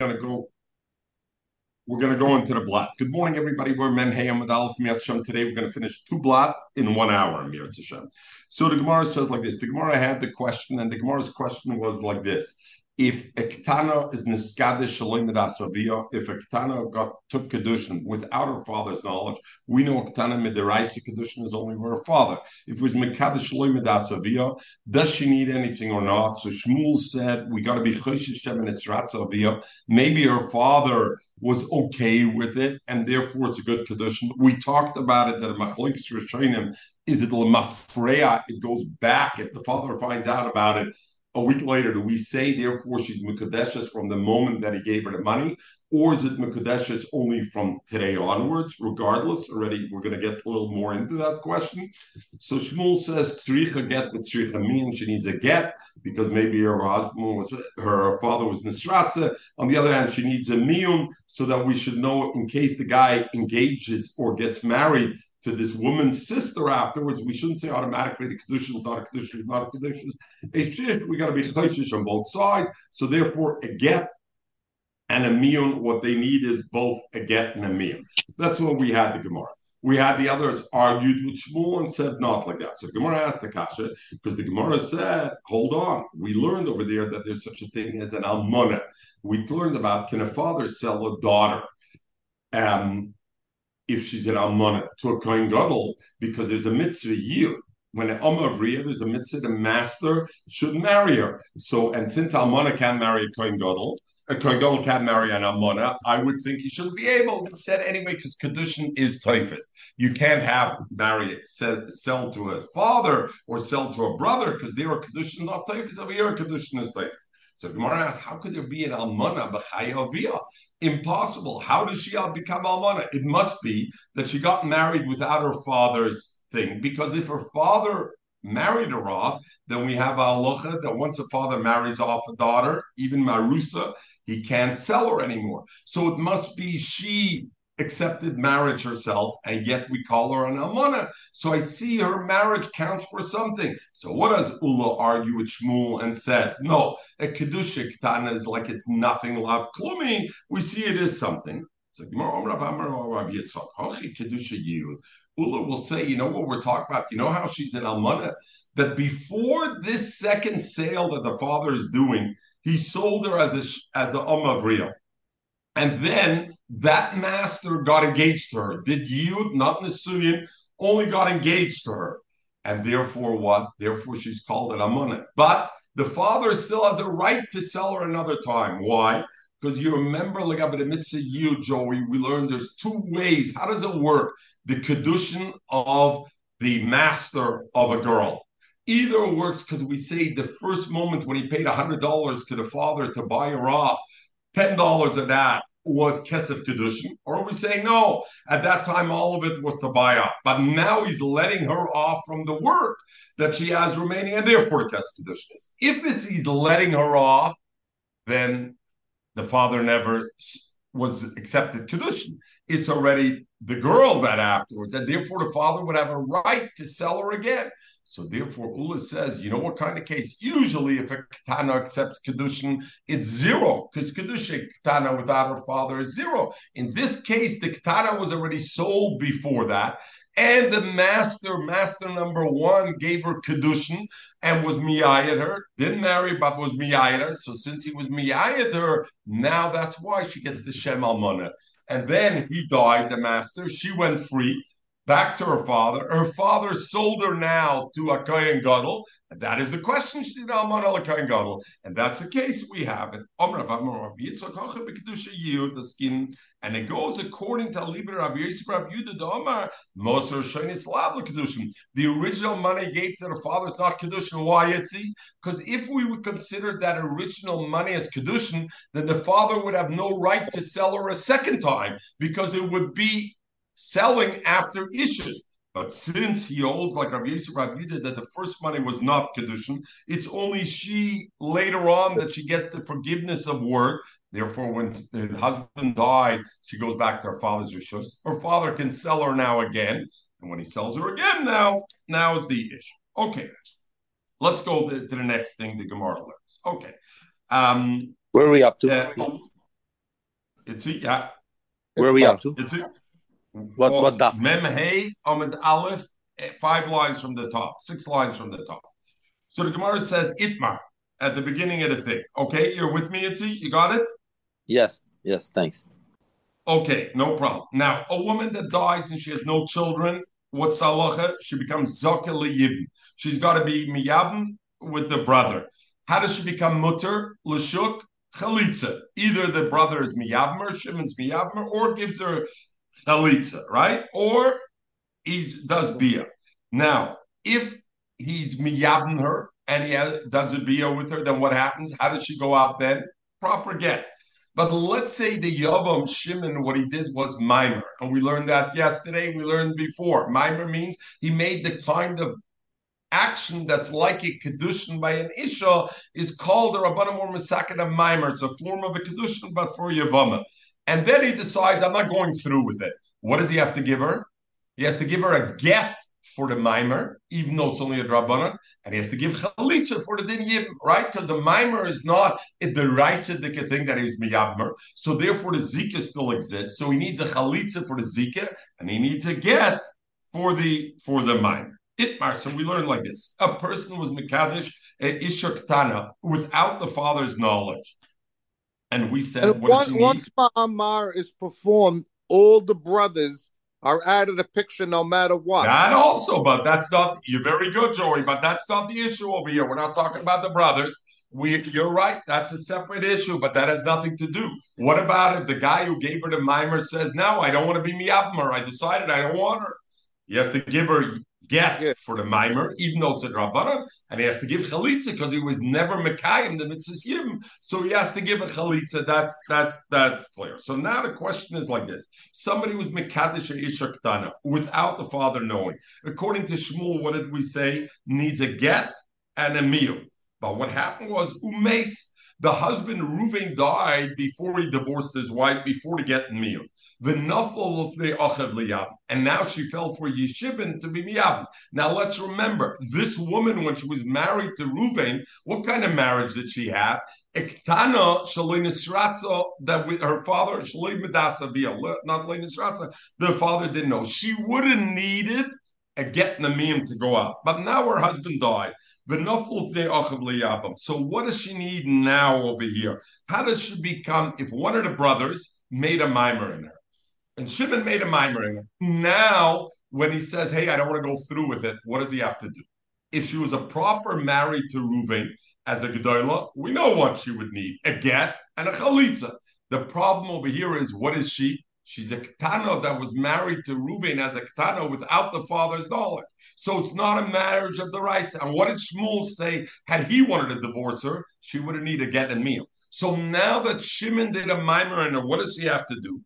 gonna go. We're gonna go into the blot. Good morning, everybody. We're Memhei Amud Aleph Hashem. Today we're gonna finish two blot in one hour. Hashem. So the Gemara says like this. The Gemara had the question, and the Gemara's question was like this: if a ketana is niskadish shalim if a ketana got took kedushin without her father's knowledge, we know a ketana midiraisa kedushin is only for her father. If it was mekadish shalim does she need anything or not? So Shmuel said we got to be choshish and Maybe her father was okay with it, and therefore it's a good kedushin. We talked about it that a machlik is it lemafreya? It goes back if the father finds out about it a week later, do we say therefore she's Mekadeshes from the moment that he gave her the money, or is it Mekadeshes only from today onwards? Regardless, already we're going to get a little more into that question. So Shmuel says Tzricha get what Tzricha means. She needs a get because maybe her husband was her father was Nisratza. On the other hand, she needs a miyun so that we should know in case the guy engages or gets married to this woman's sister afterwards, we shouldn't say automatically the condition is not a condition, is not a condition. We got to be chayshish on both sides. So therefore, a get and a miyun, what they need is both a get and a miyun. That's what we had the Gemara. We had the others argued with Shmuel and said not like that. So Gemara asked the Kasha because the Gemara said, hold on, we learned over there that there's such a thing as an almana. We learned about can a father sell a daughter? Um, if she's an almana to a kohen gadol because there's a mitzvah yield. When an omavriya, there's a mitzvah the master should marry her. So, and since almana can't marry a kohen gadol, a kohen gadol can't marry an almana, I would think he should be able. He said anyway because kedushin is typhus. You can't have marry sell, sell to a father or sell to a brother because they are kedushin not typhus. Over here, kedushin is typhus. So Gemara asks, how could there be an almana b'chayavia? Impossible. How does she become almana? It must be that she got married without her father's thing, because if her father married her off, then we have a that once a father marries off a daughter, even Marusa, he can't sell her anymore. So it must be she accepted marriage herself, and yet we call her an almana. So I see her marriage counts for something. So what does Ula argue with Shmuel and says? No, a kedusha ketana is like it's nothing. Lav klumi. We see it is something. So Ula will say, you know what we're talking about? You know how she's an almana? That before this second sale that the father is doing, he sold her as a as a umavriya. And then that master got engaged to her. Did Yud, not Nisuyim, only got engaged to her. And therefore, what? Therefore, she's called an Amunah. But the father still has a right to sell her another time. Why? Because you remember, like the mitzvah you, Joey, we learned there's two ways. How does it work? The kedushin of the master of a girl. Either works because we say the first moment when he paid $100 to the father to buy her off, ten dollars of that was kesef kedushin, or are we saying no? At that time, all of it was to buy up, but now he's letting her off from the work that she has remaining, and therefore kesef kedushin is. If it's he's letting her off, then the father never was accepted kedushin. It's already the girl that afterwards, and therefore the father would have a right to sell her again. So therefore, Ula says, you know what kind of case? Usually, if a katana accepts kedushin, it's zero because kedushin katana without her father is zero. In this case, the katana was already sold before that, and the master, master number one, gave her kedushin and was miyayat her. Didn't marry, but was miyayat her. So since he was miyayat her, now that's why she gets the shem almana. And then he died, the master. She went free back to her father. Her father sold her now to a Kohen Gadol. And that is the question, she did Alman Alakai and Goddle. And that's the case we have it. And it goes according to Libra Rabbi Yosef Rabbi Yudah Omar, Moser Shonis Kedushin. The original money gave to the father is not Kedushin. Why, Yitzi? Because if we would consider that original money as Kedushin, then the father would have no right to sell her a second time because it would be selling after issues. But since he holds like Rabbi Yosef Rabbi Yudah that the first money was not kedushin, it's only she later on that she gets the forgiveness of work. Therefore, when the husband died, she goes back to her father's rishus. Her father can sell her now again, and when he sells her again, now now is the issue. Okay, let's go to, the next thing the Gemara learns. Okay, um, where are we up to? Uh, It's it, yeah. Where are we up to? It's What what daf? Mem Hey Amid Aleph, five lines from the top, six lines from the top. So the Gemara says Itmar at the beginning of the thing. Okay, you're with me, Itzi? You got it? Yes, yes, thanks. Okay, no problem. Now, a woman that dies and she has no children, what's the halacha? She becomes Zaka Yibn. She's got to be Miyabn with the brother. How does she become Mutter? Lashuk Chalitza. Either the brother is Miyabmer, Shimon's Miyabmer, or gives her Chalitza, right? Or he does Bia. Now, if he's Miyabn her and he has, does a Bia with her, then what happens? How does she go out then? Proper get. But let's say the Yavam Shimon, what he did was mimer. And we learned that yesterday, we learned before. Mimer means he made the kind of action that's like a kedushin by an isha is called a rabbanim or of mimer. It's a form of a kedushin, but for yavama. And then he decides, I'm not going through with it. What does he have to give her? He has to give her a get for the mimer, even though it's only a drabanan, and he has to give chalitza for the din yibim, right? Because the mimer is not a derisidic thing that he's miyabmer, so therefore the zika still exists. So he needs a chalitza for the zika, and he needs a get for the for the mimer. Itmar, so we learn like this: a person was mekadesh eh, ishaktana without the father's knowledge, and we said and once, once ma'amar is performed, all the brothers are out of the picture no matter what. That also, but that's not. You're very good, Joey, but that's not the issue over here. We're not talking about the brothers. We, you're right. That's a separate issue, but that has nothing to do. What about if the guy who gave her the mimer says, "No, I don't want to be miyabmer. I decided I don't want her." He has to give her get yeah. for the mimer, even though it's a drabanan, and he has to give chalitza because he was never mekayim the mitzvah yim, so he has to give a chalitza. That's that's that's clear. So now the question is like this: Somebody was mekadesh ishaktana without the father knowing. According to Shmuel, what did we say? Needs a get and a meal. But what happened was umes the husband Reuven died before he divorced his wife, before to get meal. The nuffle of the achav liyab, and now she fell for Yeshibin to be miyab. Now let's remember, this woman when she was married to Reuven, what kind of marriage did she have? Ektana shalinisratza that her father shalim medasa not linisratza. The father didn't know. She would have needed a get Namim to go out. But now her husband died. So what does she need now over here? How does she become, if one of the brothers made a mimer in her, and Shimon made a mimer in her, now when he says, hey, I don't want to go through with it, what does he have to do? If she was a proper married to Reuven as a Gedola, we know what she would need, a get and a chalitza. The problem over here is, what is she? She's a ketana that was married to Reuben as a ketana without the father's knowledge. So it's not a marriage of the rice. And what did Shmuel say? Had he wanted to divorce her, she would have needed a get and meal. So now that Shimon did a mimer her, what does she have to do?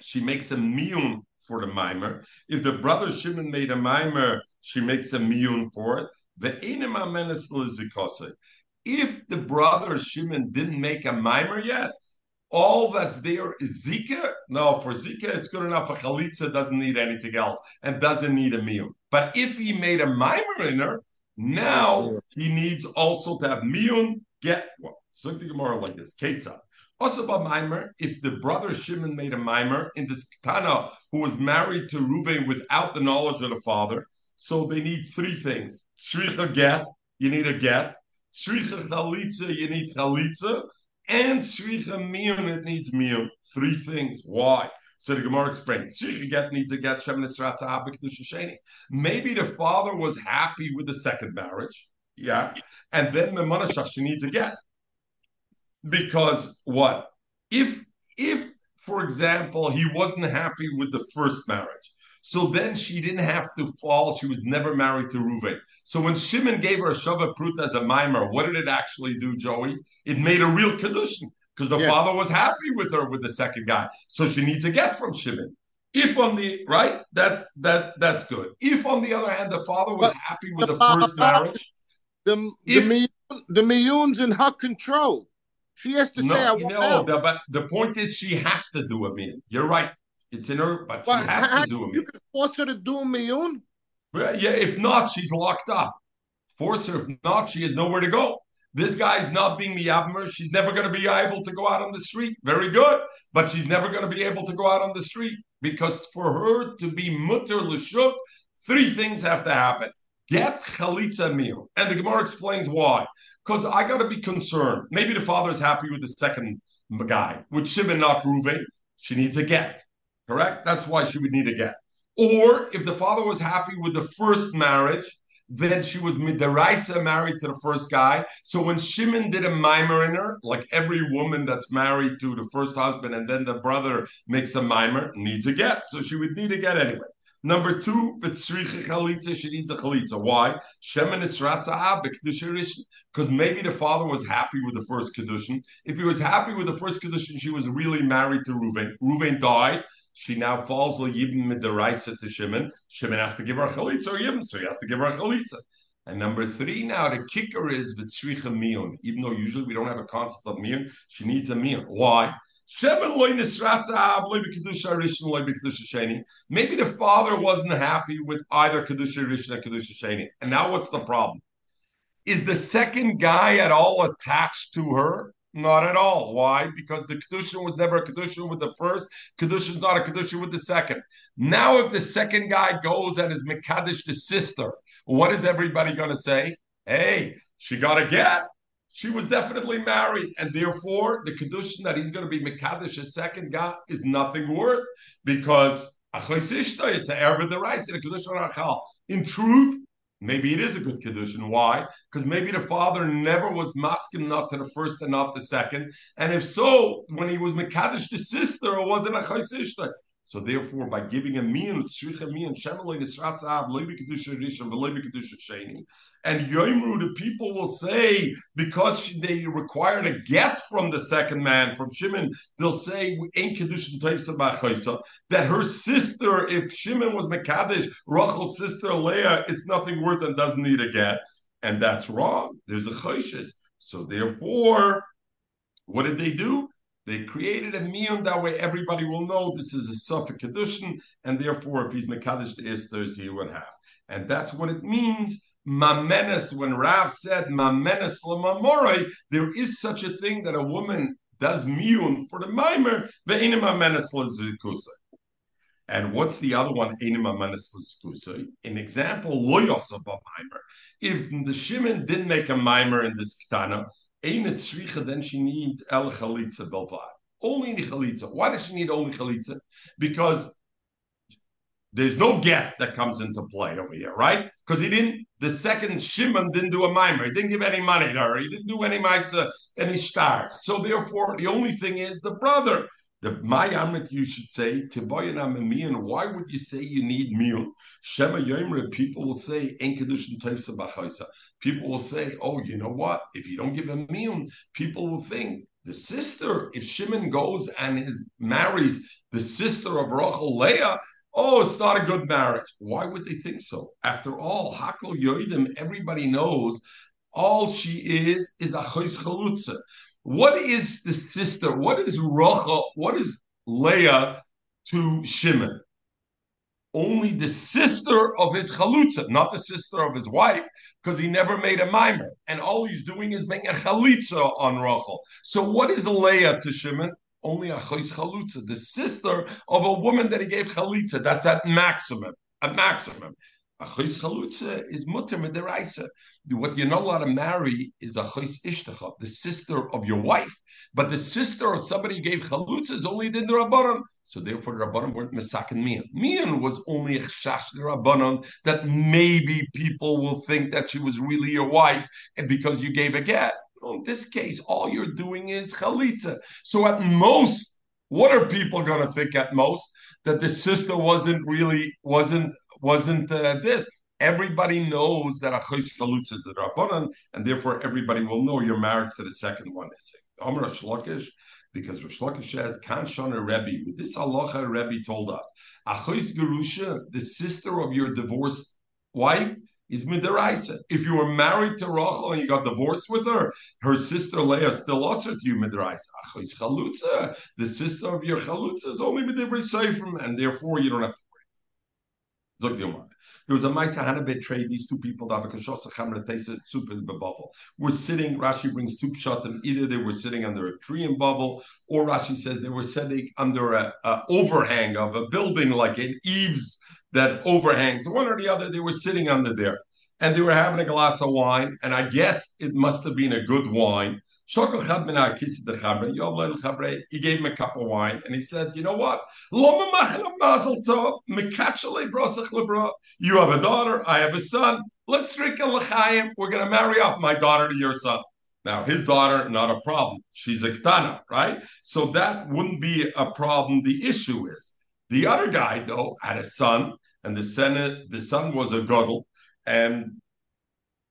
She makes a miyun for the mimer. If the brother Shimon made a mimer, she makes a miyun for it. The if the brother Shimon didn't make a mimer yet, all that's there is Zika. No, for Zika, it's good enough. A Chalitza doesn't need anything else and doesn't need a meal. But if he made a mimer in her, now he needs also to have miyun get well. So the Gemara like this. Ketzah. Also about mimer, if the brother Shimon made a mimer in this Tana who was married to Reuven without the knowledge of the father, so they need three things. Shricha get, you need a get. Shricha chalitza, you need chalitza. And shricha miyun, it needs miyun. Three things. Why? So the Gemara explains, Sricha get needs a get Shem Maybe the father was happy with the second marriage, yeah, and then the Manashach, she needs a get. Because what? If if, for example, he wasn't happy with the first marriage, so then she didn't have to fall. She was never married to Reuven. So when Shimon gave her a Shava Prut as a mimer, what did it actually do, Joey? It made a real Kedushin because the yeah. father was happy with her with the second guy. So she needs a get from Shimon. If on the right, that's that that's good. If on the other hand, the father was but happy with the, the first marriage, the if, the, the miyun's in her control. She has to no, say, I want no, the, but the point is she has to do a meal. You're right. It's in her, but well, she has how, to do a You can force her to do a miyun. Yeah, if not, she's locked up. Force her. If not, she has nowhere to go. This guy's not being miyabmer. She's never going to be able to go out on the street. Very good, but she's never going to be able to go out on the street because for her to be mutter l'shuk, three things have to happen. Get chalitza meal, and the Gemara explains why. Because I got to be concerned. Maybe the father is happy with the second guy, with Shimon not Ruvain. She needs a get. Correct. That's why she would need a get. Or if the father was happy with the first marriage, then she was midaraisa married to the first guy. So when Shimon did a mimer in her, like every woman that's married to the first husband and then the brother makes a mimer, needs a get. So she would need a get anyway. Number two, chalitza, she needs a chalitza. Why? Shemen is because maybe the father was happy with the first kedushin. If he was happy with the first kedushin, she was really married to Reuven. Reuven died. She now falls yibn midaraisa to Shimon. Shimon has to give her a chalitza or yibn, so he has to give her a chalitza. And number three, now the kicker is v'tzricha mion. Even though usually we don't have a concept of mion, she needs a mion. Why? Maybe the father wasn't happy with either Kedusha Rishon and Kedusha Sheni. And now what's the problem? Is the second guy at all attached to her? Not at all. Why? Because the Kedusha was never a Kedusha with the first. Kedusha is not a Kedusha with the second. Now, if the second guy goes and is Mekadesh the sister, what is everybody going to say? Hey, she got a get she was definitely married, and therefore the kedushin that he's going to be mekadesh a second guy is nothing worth because it's a erva the rice in a kedushin In truth, maybe it is a good kedushin. Why? Because maybe the father never was masking not to the first and not the second, and if so, when he was mekadesh the sister, it wasn't a chaysishta. So therefore, by giving a mian, tzricha mian, shemeloi nisratzav, loibi kedusha rishon, v'loibi kedusha sheni, and yoimru, the people will say because they required a get from the second man, from Shimon, they'll say ain't kedushin toifsa that her sister, if Shimon was mekadesh, Rachel's sister Leah, it's nothing worth and doesn't need a get, and that's wrong. There's a choishes. So therefore, what did they do? They created a miyun that way everybody will know this is a Suffolk Kedushin, and therefore, if he's Mekadesh the Esters, he would have. And that's what it means. Mamenes, when Rav said Mamenes Lamamoroi, there is such a thing that a woman does miyun for the mimer, ve'enim Mamenes Lazikusa. And what's the other one? An example, loyos of a mimer. If the Shimon didn't make a mimer in this ketana, then she needs el chalitza belvad. Only the chalitza. Why does she need only chalitza? Because there's no get that comes into play over here, right? Because he didn't. The second Shimon didn't do a mimer. He didn't give any money to her. He didn't do any ma'isa, any stars. So therefore, the only thing is the brother. The Mayamrit you should say and Why would you say you need miyun? Shema Yomre. People will say Enkedushin Bachaisa. People will say, oh, you know what? If you don't give a miyun, people will think the sister. If Shimon goes and is marries the sister of Rachel Leah, oh, it's not a good marriage. Why would they think so? After all, Hakol Yoidim, everybody knows all she is is a chois. What is the sister? What is Rachel? What is Leah to Shimon? Only the sister of his chalutza, not the sister of his wife, because he never made a mimer. And all he's doing is making a chalitza on Rachel. So what is Leah to Shimon? Only a chais chalutza, the sister of a woman that he gave chalitza. That's at maximum, at maximum. A chos chalutza is mutter mederaisa. What you're not allowed to marry is a chos ishtacha, the sister of your wife. But the sister of somebody who gave chalutza is only the rabbanon. So therefore, the rabbanon weren't mesak and mian. Mian was only a chash the rabbanon that maybe people will think that she was really your wife, and because you gave a get. in this case, all you're doing is chalitza. So at most, what are people going to think at most? That the sister wasn't really wasn't wasn't uh, this. Everybody knows that Achos Chalutz is a Rabbanan, and therefore everybody will know you're married to the second one. Omer Shlokish, because Reish Lakish says, Kan Shana Rebbe, with this halacha Rebbe told us, Achos Gerusha, the sister of your divorced wife, is midiraisa. If you were married to Rachel and you got divorced with her, her sister Leah still also to you midiraisa. Achos chalutza, the sister of your chalutza is only midivri seifrim, and therefore you don't have to There was a Maisa Hana betrayed these two people. We're sitting, Rashi brings two pshatim. Either they were sitting under a tree in Bavel, or Rashi says they were sitting under a, a overhang of a building, like an eaves that overhangs. One or the other, they were sitting under there. And they were having a glass of wine, and I guess it must have been a good wine. He gave him a cup of wine and he said, You know what? You have a daughter, I have a son. Let's drink a l'chaim. We're going to marry off my daughter to your son. Now, his daughter, not a problem. She's a ktana, right? So that wouldn't be a problem. The issue is the other guy, though, had a son, and the son, the son was a gadol. And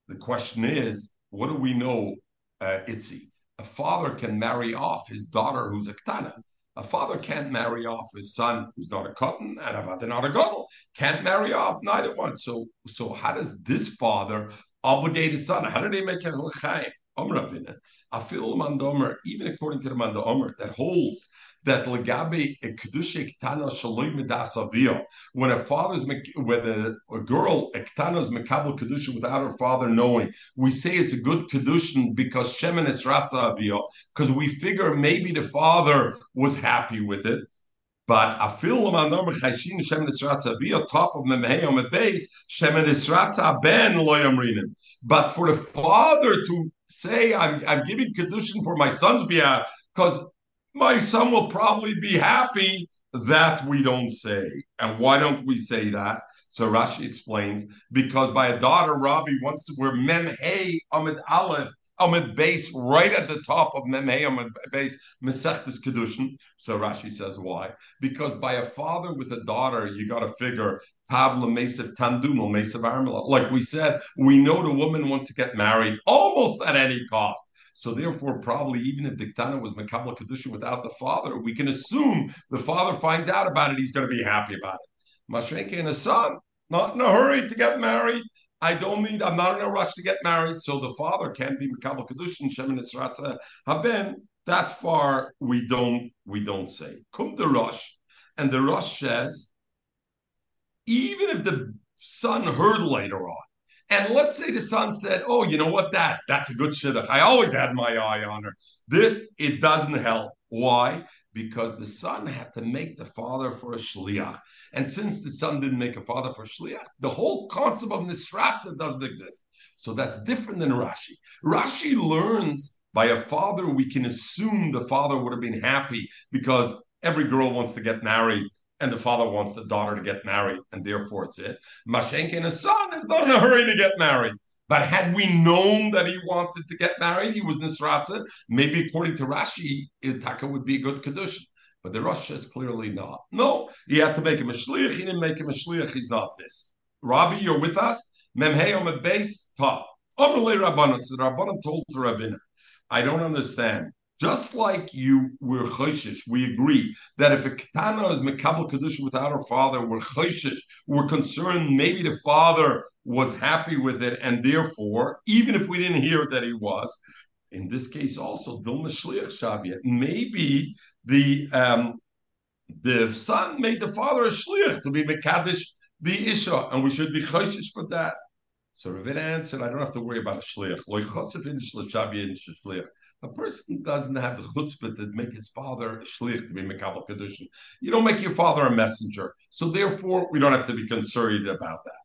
the question is, what do we know uh, Itzi. A father can marry off his daughter who's a ktana. A father can't marry off his son who's not a cotton and a not a gadol. Can't marry off neither one. So, so how does this father obligate his son? How do they make a l'chaim? I feel mandomer, even according to the mandomer, that holds that legabe kedusha ktana shaloi medasavio. When a father's when a, a girl a ktana's mekabel kedusha without her father knowing, we say it's a good kedushin because shemen is avio because we figure maybe the father was happy with it. But afil manor chashin shemen isratza via top of memhei at base shemen isratza ben loyamrinim. But for the father to say, "I'm I'm giving kedushin for my son's behalf," because my son will probably be happy. That we don't say. And why don't we say that? So Rashi explains because by a daughter, Rabbi wants we're mem hey amid aleph amid base right at the top of mem hey amid base mesechtes kedushin. So Rashi says why? Because by a father with a daughter, you got to figure Pavla Mesav Tandumo Mesav Armela. Like we said, we know the woman wants to get married almost at any cost. So therefore, probably even if Diktana was Makabla Kedusha without the father, we can assume the father finds out about it, he's going to be happy about it. Mashenke and a son, not in a hurry to get married. I don't need, I'm not in a rush to get married. So the father can be Makabla Kedushin, Shemin Isratza Haben. That far we don't we don't say. Kum the Rosh. And the Rosh says, even if the son heard later on, and let's say the son said, "Oh, you know what? That that's a good shidduch. I always had my eye on her." This it doesn't help. Why? Because the son had to make the father for a shliach, and since the son didn't make a father for a shliach, the whole concept of nisratza doesn't exist. So that's different than Rashi. Rashi learns by a father we can assume the father would have been happy because every girl wants to get married and the father wants the daughter to get married, and therefore it's it. Mashenka and his son is not in a hurry to get married. But had we known that he wanted to get married, he was Nisratza, maybe according to Rashi, Itaka would be a good Kedushin. But the Rosh is clearly not. No, he had to make him a shliach. He didn't make him a shliach. He's not this. Rabbi, you're with us? Memhei on the base, top. Omerle Rabbanon. So the Rabbanon told to Ravina, I don't understand. Just like you were choishish, we agree that if a katana is mekabel kedusha without her father, we're choishish. We're concerned maybe the father was happy with it, and therefore, even if we didn't hear that he was, in this case also dilma shliach shavia. Maybe the um, the son made the father a shliach to be mekadesh the isha, and we should be choishish for that. So Ravina answered, I don't have to worry about a shliach a person doesn't have the chutzpah to make his father shlich to be mekabel kedushin. You don't make your father a messenger, so therefore we don't have to be concerned about that.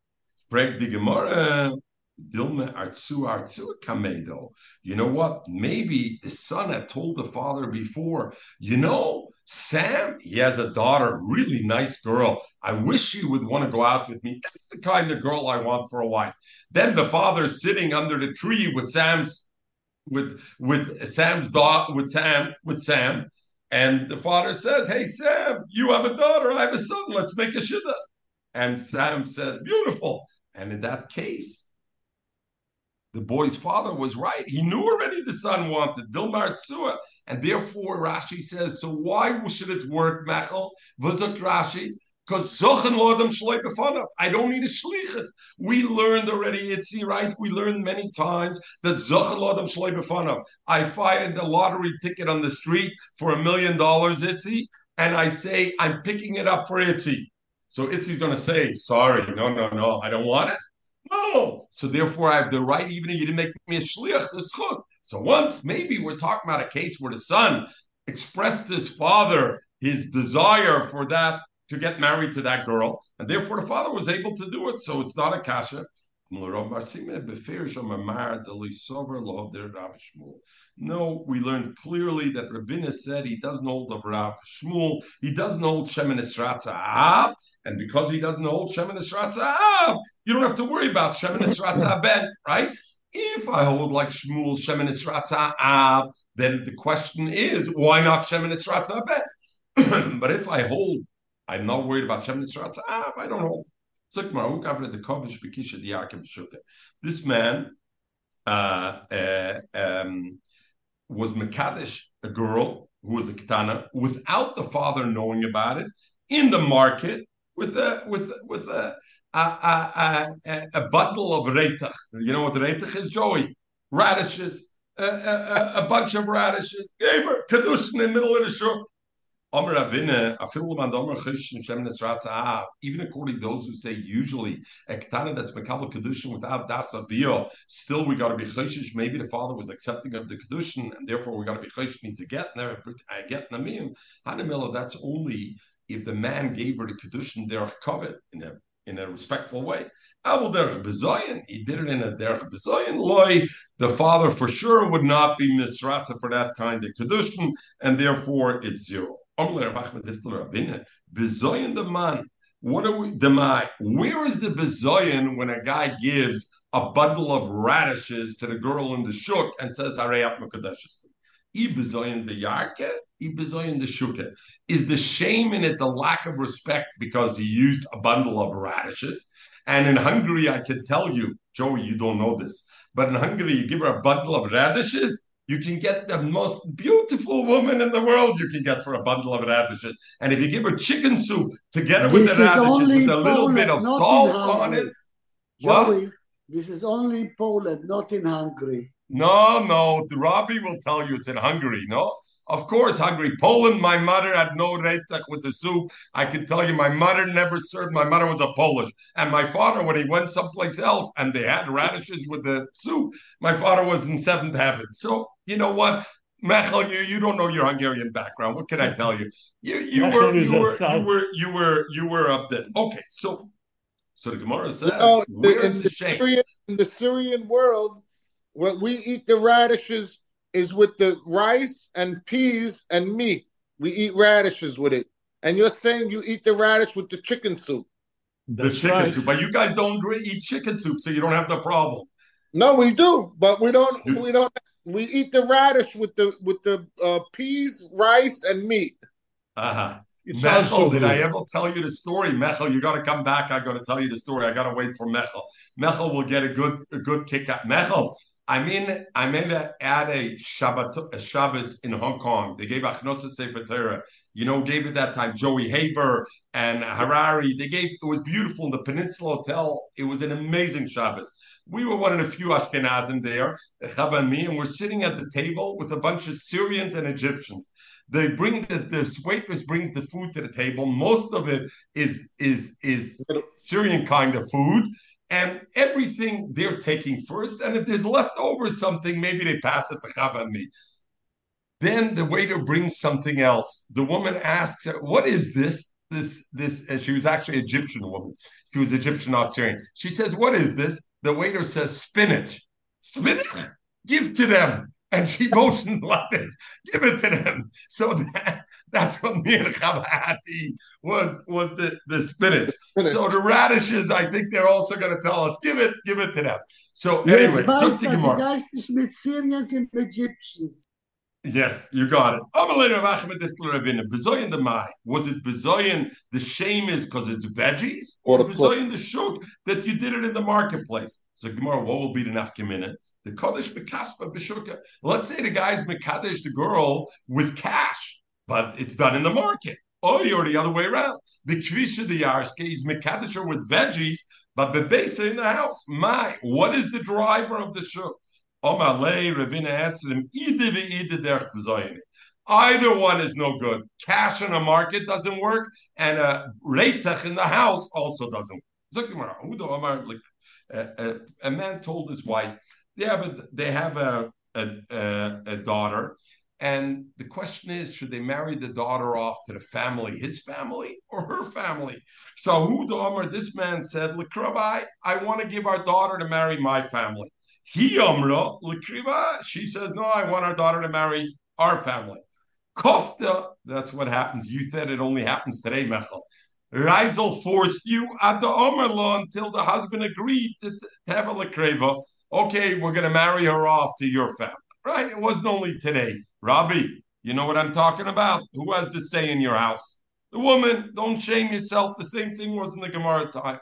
Frag the Gemara. Dilma artsu artsu kamedo. You know what? Maybe the son had told the father before. You know, Sam, he has a daughter, really nice girl. I wish she would want to go out with me. That's the kind of girl I want for a wife. Then the father's sitting under the tree with Sam's with with Sam's daughter with Sam with Sam, and the father says, "Hey Sam, you have a daughter, I have a son. Let's make a shidduch." And Sam says, "Beautiful." And in that case, the boy's father was right. He knew already the son wanted Dilmar Tzua, and therefore Rashi says, "So why should it work, Mechel?" V'zot Rashi because Zochen Lodam Shloi. I don't need a Shlichus. We learned already, Itzi, right? We learned many times that Zochen Lodam Shloi. I find a lottery ticket on the street for a million dollars, Itzi, and I say, I'm picking it up for Itzi. So Itzi's going to say, sorry, no, no, no, I don't want it. No. So therefore, I have the right, even if you didn't make me a shliach, the So once, maybe we're talking about a case where the son expressed his father his desire for that to get married to that girl, and therefore the father was able to do it. So it's not a kasha. No, we learned clearly that Ravina said he doesn't hold of Rav Shmuel. He doesn't hold Shemin Esratza and because he doesn't hold Shemin you don't have to worry about Shemin Esratza Ben, right? If I hold like Shmuel Shemin then the question is, why not Shemin Ben? but if I hold, I'm not worried about Shemin Esratza I don't hold. This man uh, uh, um, was Makadish, a girl who was a Ketana, without the father knowing about it, in the market with a with with a a, a, a, a bundle of reitach. You know what reitach is, Joey? Radishes, a, a, a bunch of radishes. Gave her kedushin in the middle of the shop. Even according to those who say usually a ketana that's mekabel kedushin without dasavio, still we got to be choshish. Maybe the father was accepting of the kedushin, and therefore we got to be choshish needs to get there. I get namiyim. Hanamila, that's only if the man gave her the kedushin derech covet in a in a respectful way. Abel derech bezoyin, he did it in a derech bezoyin loy. The father for sure would not be misratza for that kind of kedushin, and therefore it's zero. Bezoyin the man. What are we? The my. Where is the bezoyin when a guy gives a bundle of radishes to the girl in the shuk and says Hareyat Mekadeshes? Ibezoyin the yarke, ibezoyin the shuke. Is the shame in it the lack of respect because he used a bundle of radishes? And in Hungary, I can tell you, Joey, you don't know this, but in Hungary, you give her a bundle of radishes, you can get the most beautiful woman in the world you can get for a bundle of radishes. And if you give her chicken soup together this with the radishes with a little Poland, bit of salt on it. Joey, what? this is only in Poland, not in Hungary. No, no, the Rabbi will tell you it's in Hungary, no? Of course, Hungary. Poland, my mother had no reitach with the soup. I can tell you, my mother never served. My mother was a Polish. And my father, when he went someplace else and they had radishes with the soup, my father was in seventh heaven. So, you know what? Mechel, you you don't know your Hungarian background. What can I tell you? You you were you were, you were you were you were up there. Okay, so so the Gemara says, you know, where's the, the shame? Syrian, in the Syrian world, what we eat the radishes is with the rice and peas and meat. We eat radishes with it. And you're saying you eat the radish with the chicken soup. The chicken right. soup. But you guys don't eat chicken soup, so you don't have the problem. No, we do, but we don't we don't we eat the radish with the with the uh, peas, rice, and meat. Uh-huh. Mechel, so did I ever tell you the story? Mechel, you got to come back. I got to tell you the story. I got to wait for Mechel. Mechel will get a good a good kick out. Mechel, I'm in. I'm in a, at a Shabbat a Shabbos in Hong Kong. They gave Achnosa Sefer Torah. You know, gave it that time. Joey Haber and Harari. They gave. It was beautiful in the Peninsula Hotel. It was an amazing Shabbos. We were one of the few Ashkenazim there, Chava and me, and we're sitting at the table with a bunch of Syrians and Egyptians. They bring the, the waitress brings the food to the table. Most of it is is is Syrian kind of food and everything they're taking first. And if there's leftover something, maybe they pass it to Chava and me. Then the waiter brings something else. The woman asks "What is this?" This this. And she was actually Egyptian woman. She was Egyptian, not Syrian. She says, "What is this?" The waiter says, "Spinach." Spinach. Give to them and she motions like this, give it to them. So that, that's what me and Chavati was was the, the spinach. spinach. So the radishes, I think they're also going to tell us, give it, give it to them. So anyway, so the Gemara. Egyptians. Yes, you got it. Bezoyin the mai. Was it bezoyin? The shame is because it's veggies, or bezoyin the shuk that you did it in the marketplace. So Gemara, what will be the nafkamina? The Kaddish Bekaspa B'Shurka. Let's say the guy's Mekadesh the girl with cash, but it's done in the market. Or you're the other way around. The Kvisha the Yarshke is Mekadesh with veggies, but Bebesa in the house. My, what is the driver of the shuk? Omar Lay, Ravina answered him, Either one is no good. Cash in a market doesn't work, and a reitach in the house also doesn't work. A, man told his wife they have a they have a, a, a daughter, and the question is, should they marry the daughter off to the family, his family or her family? So who the Omer, this man said, Rabbi, I want to give our daughter to marry my family. He Omra, Lakriva, she says, No, I want our daughter to marry our family. Kofta, that's what happens. You said it only happens today, Mechel. Reisel forced you at the Omer law until the husband agreed to, to have a Lakreva. Okay, we're going to marry her off to your family. Right? It wasn't only today. Rabbi, you know what I'm talking about? Who has the say in your house? The woman. Don't shame yourself. The same thing was in the Gemara time.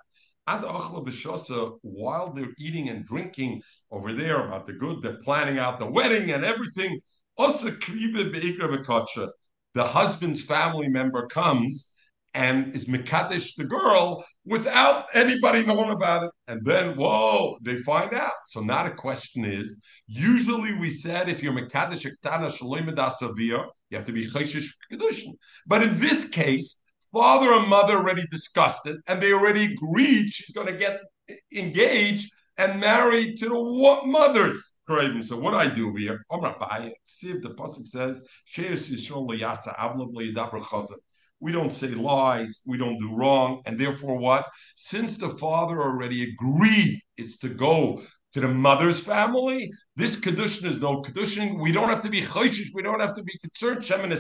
While they're eating and drinking over there about the good, they're planning out the wedding and everything. The husband's family member comes and is Mekadesh the girl without anybody knowing about it. And then, whoa, they find out. So now the question is, usually we said if you're Mekadesh Ektana Shaloim you have to be Chayshish Kedushin. But in this case, father and mother already discussed it and they already agreed she's going to get engaged and married to the mothers. Craven. So what I do here? over here, see if the pasuk says, we don't say lies, we don't do wrong, and therefore what? Since the father already agreed it's to go to the mother's family, this kedushin is no kedushin. We don't have to be chayshish. We don't have to be concerned shemin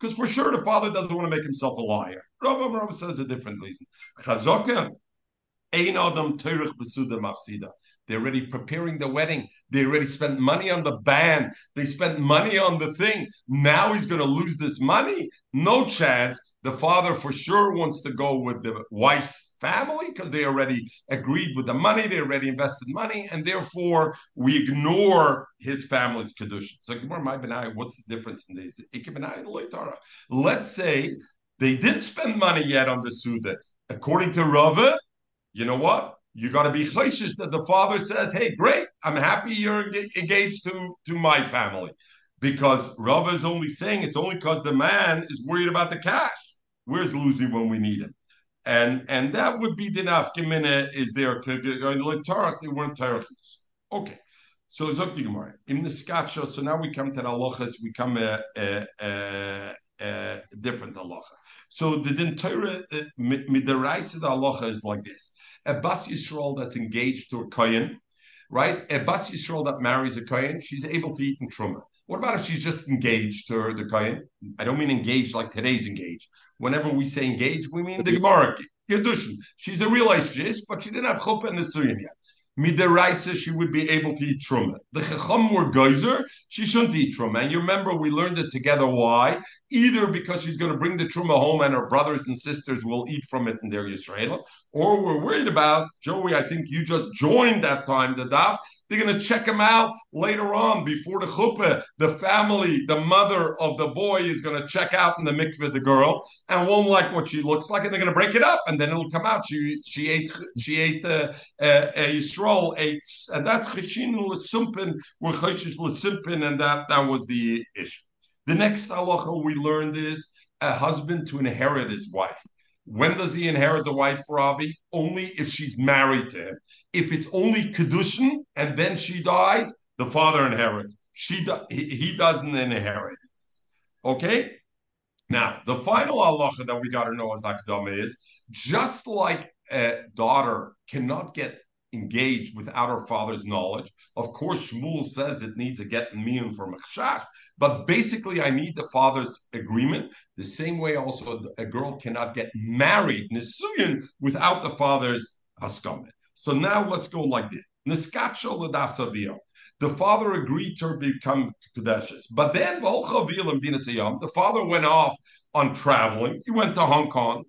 because for sure the father doesn't want to make himself a liar. Rabbi Rabbi says a different reason. Chazaka, ein adam teirich besuda mafsida. They're already preparing the wedding. They already spent money on the band. They spent money on the thing. Now he's going to lose this money? No chance. The father for sure wants to go with the wife's family because they already agreed with the money. They already invested money, and therefore we ignore his family's kedushin. So, what's the difference in this? Let's say they did spend money yet on the suda. According to Rava, you know what? You got to be chayshish that the father says, "Hey, great, I'm happy you're engaged to to my family," because Rava is only saying it's only because the man is worried about the cash. Where's losing when we need him? And and that would be the nafkamina is there to Tarach, they weren't Tarachis. Okay. So Zokti Gemara. In the Skacha, so now we come to the halachas, we come a, a, a, a different halacha. So the din Torah, uh, midaraisa the halacha is like this: a bas yisrael that's engaged to a kohen, right? A bas yisrael that marries a kohen, she's able to eat in truma. What about if she's just engaged to the kohen? I don't mean engaged like today's engaged. Whenever we say engaged, we mean the Gemara. She's a real Aishis, but she didn't have chuppah in the Suyin yet midiraisa she would be able to eat truma. The chacham were geyser, she shouldn't eat truma. And you remember we learned it together. Why? Either because she's going to bring the truma home and her brothers and sisters will eat from it in their Yisrael, or we're worried about Joey. I think you just joined that time the daf they're going to check him out later on before the chuppah. The family, the mother of the boy is going to check out in the mikveh the girl and won't like what she looks like, and they're going to break it up, and then it'll come out. She she ate she ate uh, uh, a Yisrael ate, and that's cheshin l'sumpin, where cheshin l'sumpin, and that that was the issue. The next halacha we learned is a husband to inherit his wife. When does he inherit the wife for Avi? Only if she's married to him. If it's only kedushin and then she dies, the father inherits. She he, he doesn't inherit. Okay. Now the final halacha that we got to know as akdama is just like a daughter cannot get engaged without her father's knowledge. Of course, Shmuel says it needs a get miyun for mechshach, but basically, I need the father's agreement. The same way, also, a girl cannot get married nisuyin without the father's haskamet. So now let's go like this: niskacho ladasavio. The father agreed to become Kadeshes. But then the father went off on traveling. He went to Hong Kong.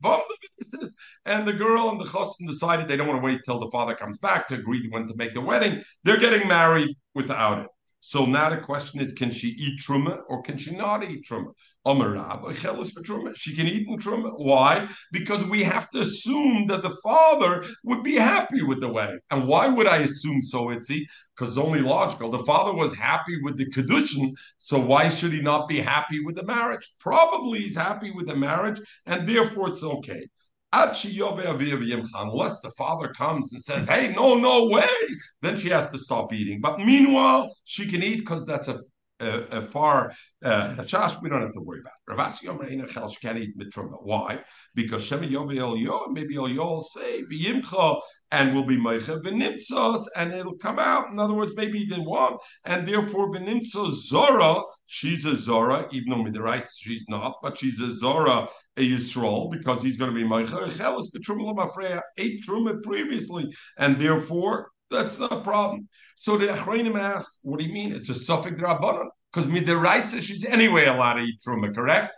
And the girl and the chassan decided they don't want to wait till the father comes back to agree when to make the wedding. They're getting married without it. So now the question is, can she eat truma or can she not eat truma? She can eat truma. Why? Because we have to assume that the father would be happy with the wedding. And why would I assume so, Itzi? Because it's only logical. The father was happy with the kedushin, so why should he not be happy with the marriage? Probably he's happy with the marriage, and therefore it's okay. Unless the father comes and says, hey, no, no way, then she has to stop eating. But meanwhile, she can eat because that's a, a, a far uh, we don't have to worry about. Einachel, she can't eat mitruma. Why? Because Shem maybe Yo say, V'yimcha, and will be Meicha V'nimtzos, and it'll come out. In other words, maybe he didn't want, and therefore V'nimtzos Zora, she's a Zora, even though Midirais she's not, but she's a Zora a Yisrael because he's going to be Meicha. Chelas betruma l'mafreya ate truma previously, and therefore that's not a problem. So the Achrayim ask, what do you mean? It's a suffix drabanan because midiraisa she's anyway allowed to eat truma, correct?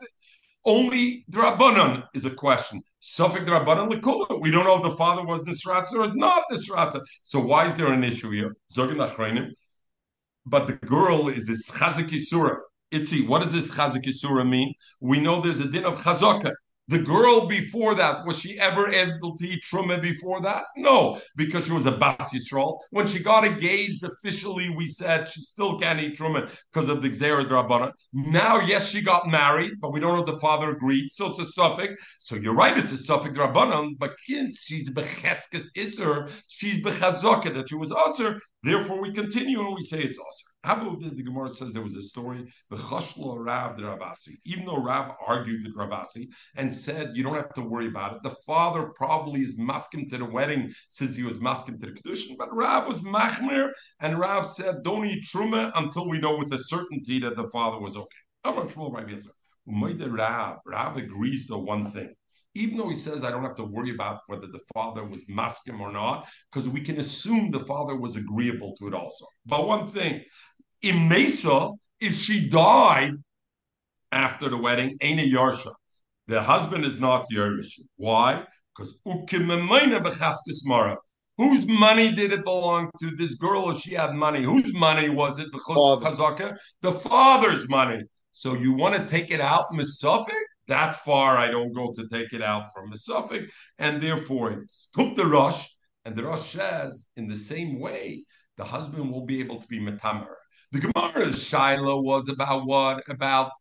Only drabanan is a question. Suffix drabanan lekula. We don't know if the father was nisratza or not nisratza. So why is there an issue here? Zogin. But the girl is a chazik surah. Itzi, what does this Chazik Yisura mean? We know there's a din of Chazaka. The girl before that, was she ever able to eat truma before that? No, because she was a Bas Yisrael. When she got engaged officially, we said she still can't eat truma because of the Xera Drabana. Now, yes, she got married, but we don't know if the father agreed, so it's a suffix. So you're right, it's a suffix Drabanan, but since she's Becheskes Isser, she's Bechazaka, that she was Usser, therefore we continue and we say it's Usser. How the, Gemara says there was a story, the Chashlo Rav the Rav Assi. Even though Rav argued with Rav Assi and said you don't have to worry about it, the father probably is maskim to the wedding since he was maskim to the kedushin. But Rav was machmir, and Rav said don't eat truma until we know with a certainty that the father was okay. I'm not sure right answer. Rav, Rav agrees to one thing even though he says I don't have to worry about whether the father was maskim or not, because we can assume the father was agreeable to it also. But one thing, in Mesa, if she died after the wedding, ain't a Yarsha. The husband is not Yerush. Why? Because Whose money did it belong to? This girl, if she had money, whose money was it? The The father's money. So you want to take it out, Misafik? That far, I don't go to take it out from Misafik, and therefore it's took the rush. And the Rosh says, in the same way, the husband will be able to be metamer. The Gemara's Shiloh was about what? About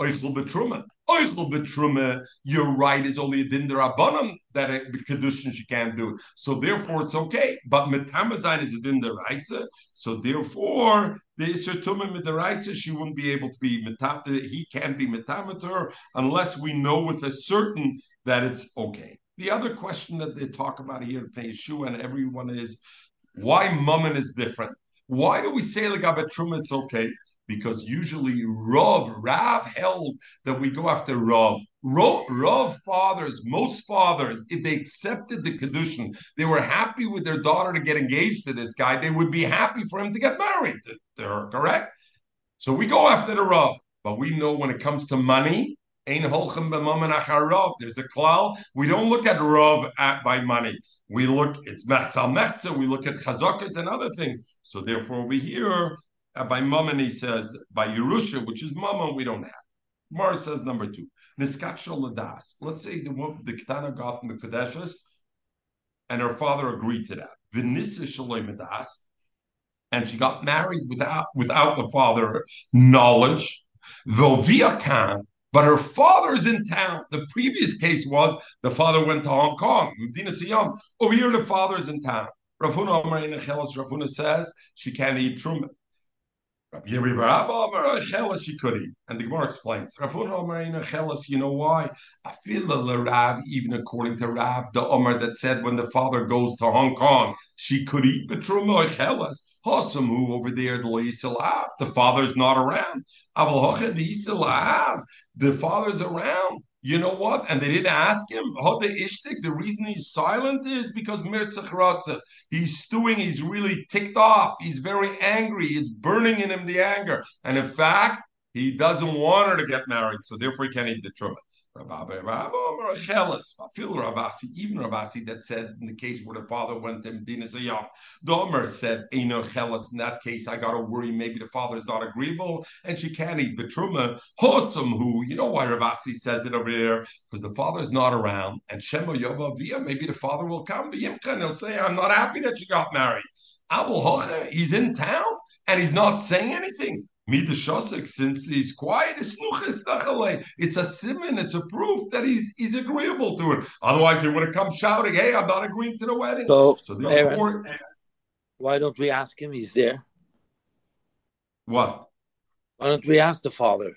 Oichel Betruma. Oichel Betruma, you're right, is only a din derabanan that a kedushin she can't do. So therefore it's okay. But metamazain is a din deraisa. So therefore the isertumah midaraisa she wouldn't be able to be metam. He can't be metamater unless we know with a certain that it's okay. The other question that they talk about here at Yeshua and everyone is why mummin is different. Why do we say like Truma it's okay? Because usually Rav, Rav held that we go after Rav. Rav, Rav fathers, most fathers, if they accepted the condition, they were happy with their daughter to get engaged to this guy, they would be happy for him to get married to, to her, correct? So we go after the Rav. But we know when it comes to money, there's a klal. We don't look at rov at by money. We look it's mechzal mechza. We look at chazakas and other things. So therefore, over here uh, by mammon he says by Yerusha, which is mammon, we don't have. Mar says number two. Niskat ladas. Let's say the the ketana got in the kadeshes, and her father agreed to that. Vinisa and she got married without without the father knowledge. Voviakan but her father is in town. The previous case was the father went to Hong Kong, Medina Siyam. Over here, the father is in town. Rafuna Rafuna says she can't eat truma. She could eat. And the Gemara explains. You know why? The Rab, even according to Rab, the Omer that said when the father goes to Hong Kong, she could eat Betruma Chelas. Hosamu over there, the father's not around. The The father's around. You know what? And they didn't ask him. The ishtik? The reason he's silent is because he's stewing, he's really ticked off, he's very angry, it's burning in him the anger. And in fact, he doesn't want her to get married, so therefore he can't eat the truma. Rabbi Chelas, Phil Rav Assi, even Rav Assi that said in the case where the father went to Medina Zayam, the Omer said, Eino Chelas, in that case, I got to worry maybe the father is not agreeable and she can't eat Betruma. Hosam, who, you know why Rav Assi says it over here? Because the father is not around and Shema Yova Via, maybe the father will come, Yimka, and he'll say, I'm not happy that you got married. Abul Hoche, he's in town and he's not saying anything. Mida Shosik, since he's quiet, it's a simon, it's a proof that he's he's agreeable to it. Otherwise, he would have come shouting, Hey, I'm not agreeing to the wedding. So, so therefore, Aaron, why don't we ask him? He's there. What? Why don't we ask the father?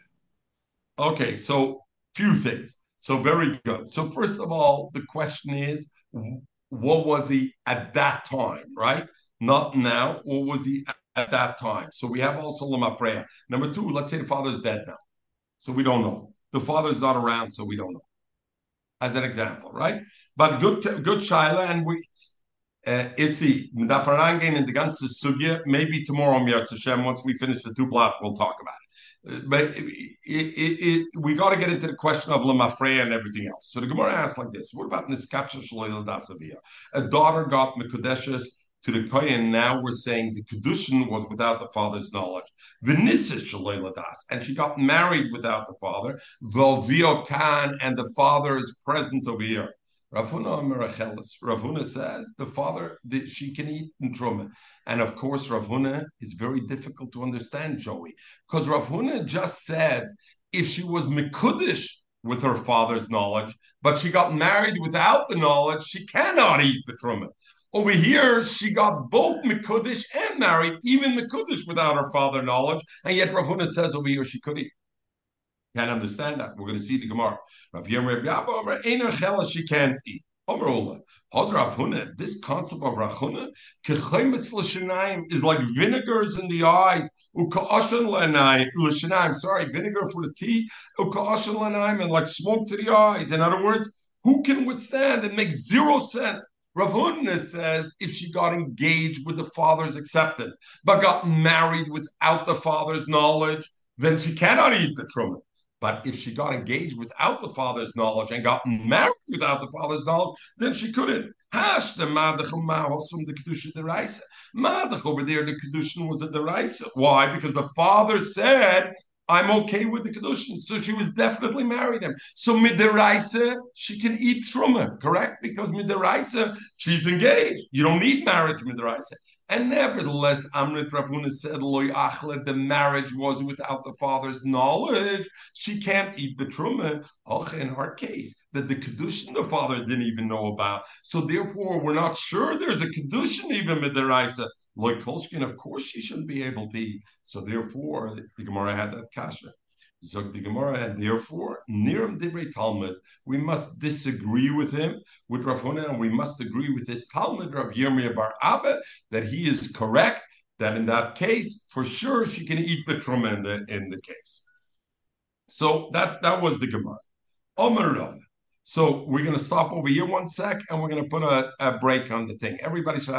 Okay, so few things. So very good. So first of all, the question is, what was he at that time, right? Not now. What was he at that time? So we have also Lamafreya. Number two, let's say the father is dead now. So we don't know. The father is not around, so we don't know. As an example, right? But good good Shaila, and we uh, Itzi, in the ganze Sugya, maybe tomorrow, Mirz Hashem, once we finish the two blocks, we'll talk about it. Uh, but it, it, it, we got to get into the question of Lamafreya and everything else. So the Gemara asks like this What about Niskacha Shalil Dasavia? A daughter got Mekudeshes to the Kohen, now we're saying the Kedushin was without the father's knowledge. Venissa das, and she got married without the father. Volvio Khan, and the father is present over here. Rav Huna Merachelis. Rav Huna says the father that she can eat in truma, and of course Rav Huna is very difficult to understand, Joey, because Rav Huna just said if she was mikudish with her father's knowledge, but she got married without the knowledge, she cannot eat the truma. Over here, she got both Mekudish and married, even Mekudish without her father knowledge, and yet Rav Huna says over here she could eat. Can't understand that. We're going to see the Gemara. Rav Yom she can't eat. This concept of Rachuna, is like vinegars in the eyes. Sorry, vinegar for the tea. And like smoke to the eyes. In other words, who can withstand? It makes zero sense. Rav Huna says if she got engaged with the father's acceptance, but got married without the father's knowledge, then she cannot eat the truma. But if she got engaged without the father's knowledge and got married without the father's knowledge, then she couldn't. Hash the madach the kedusha deraisa. Madach over there, the kedusha was a deraisa. Why? Because the father said I'm okay with the Kedushin. So she was definitely married him. So Midiraisa, she can eat Truma, correct? Because Midiraisa, she's engaged. You don't need marriage, Midiraisa. And nevertheless, Amrit Rav Huna said, Loy Achle, the marriage was without the father's knowledge. She can't eat the Truma. In her case, that the Kedushin the father didn't even know about. So therefore, we're not sure there's a Kedushin even Midiraisa. Like Kolshkin, of course, she shouldn't be able to eat. So therefore, the Gemara had that kasha. So the Gemara, and therefore, Niram Divrei Talmud, we must disagree with him, with Rav Huna, and we must agree with his Talmud, Rav Yirmiyah Bar Abba, that he is correct, that in that case, for sure, she can eat the truma in the, in the case. So that, that was the Gemara. Omer Rav. So we're going to stop over here one sec, and we're going to put a, a break on the thing. Everybody should have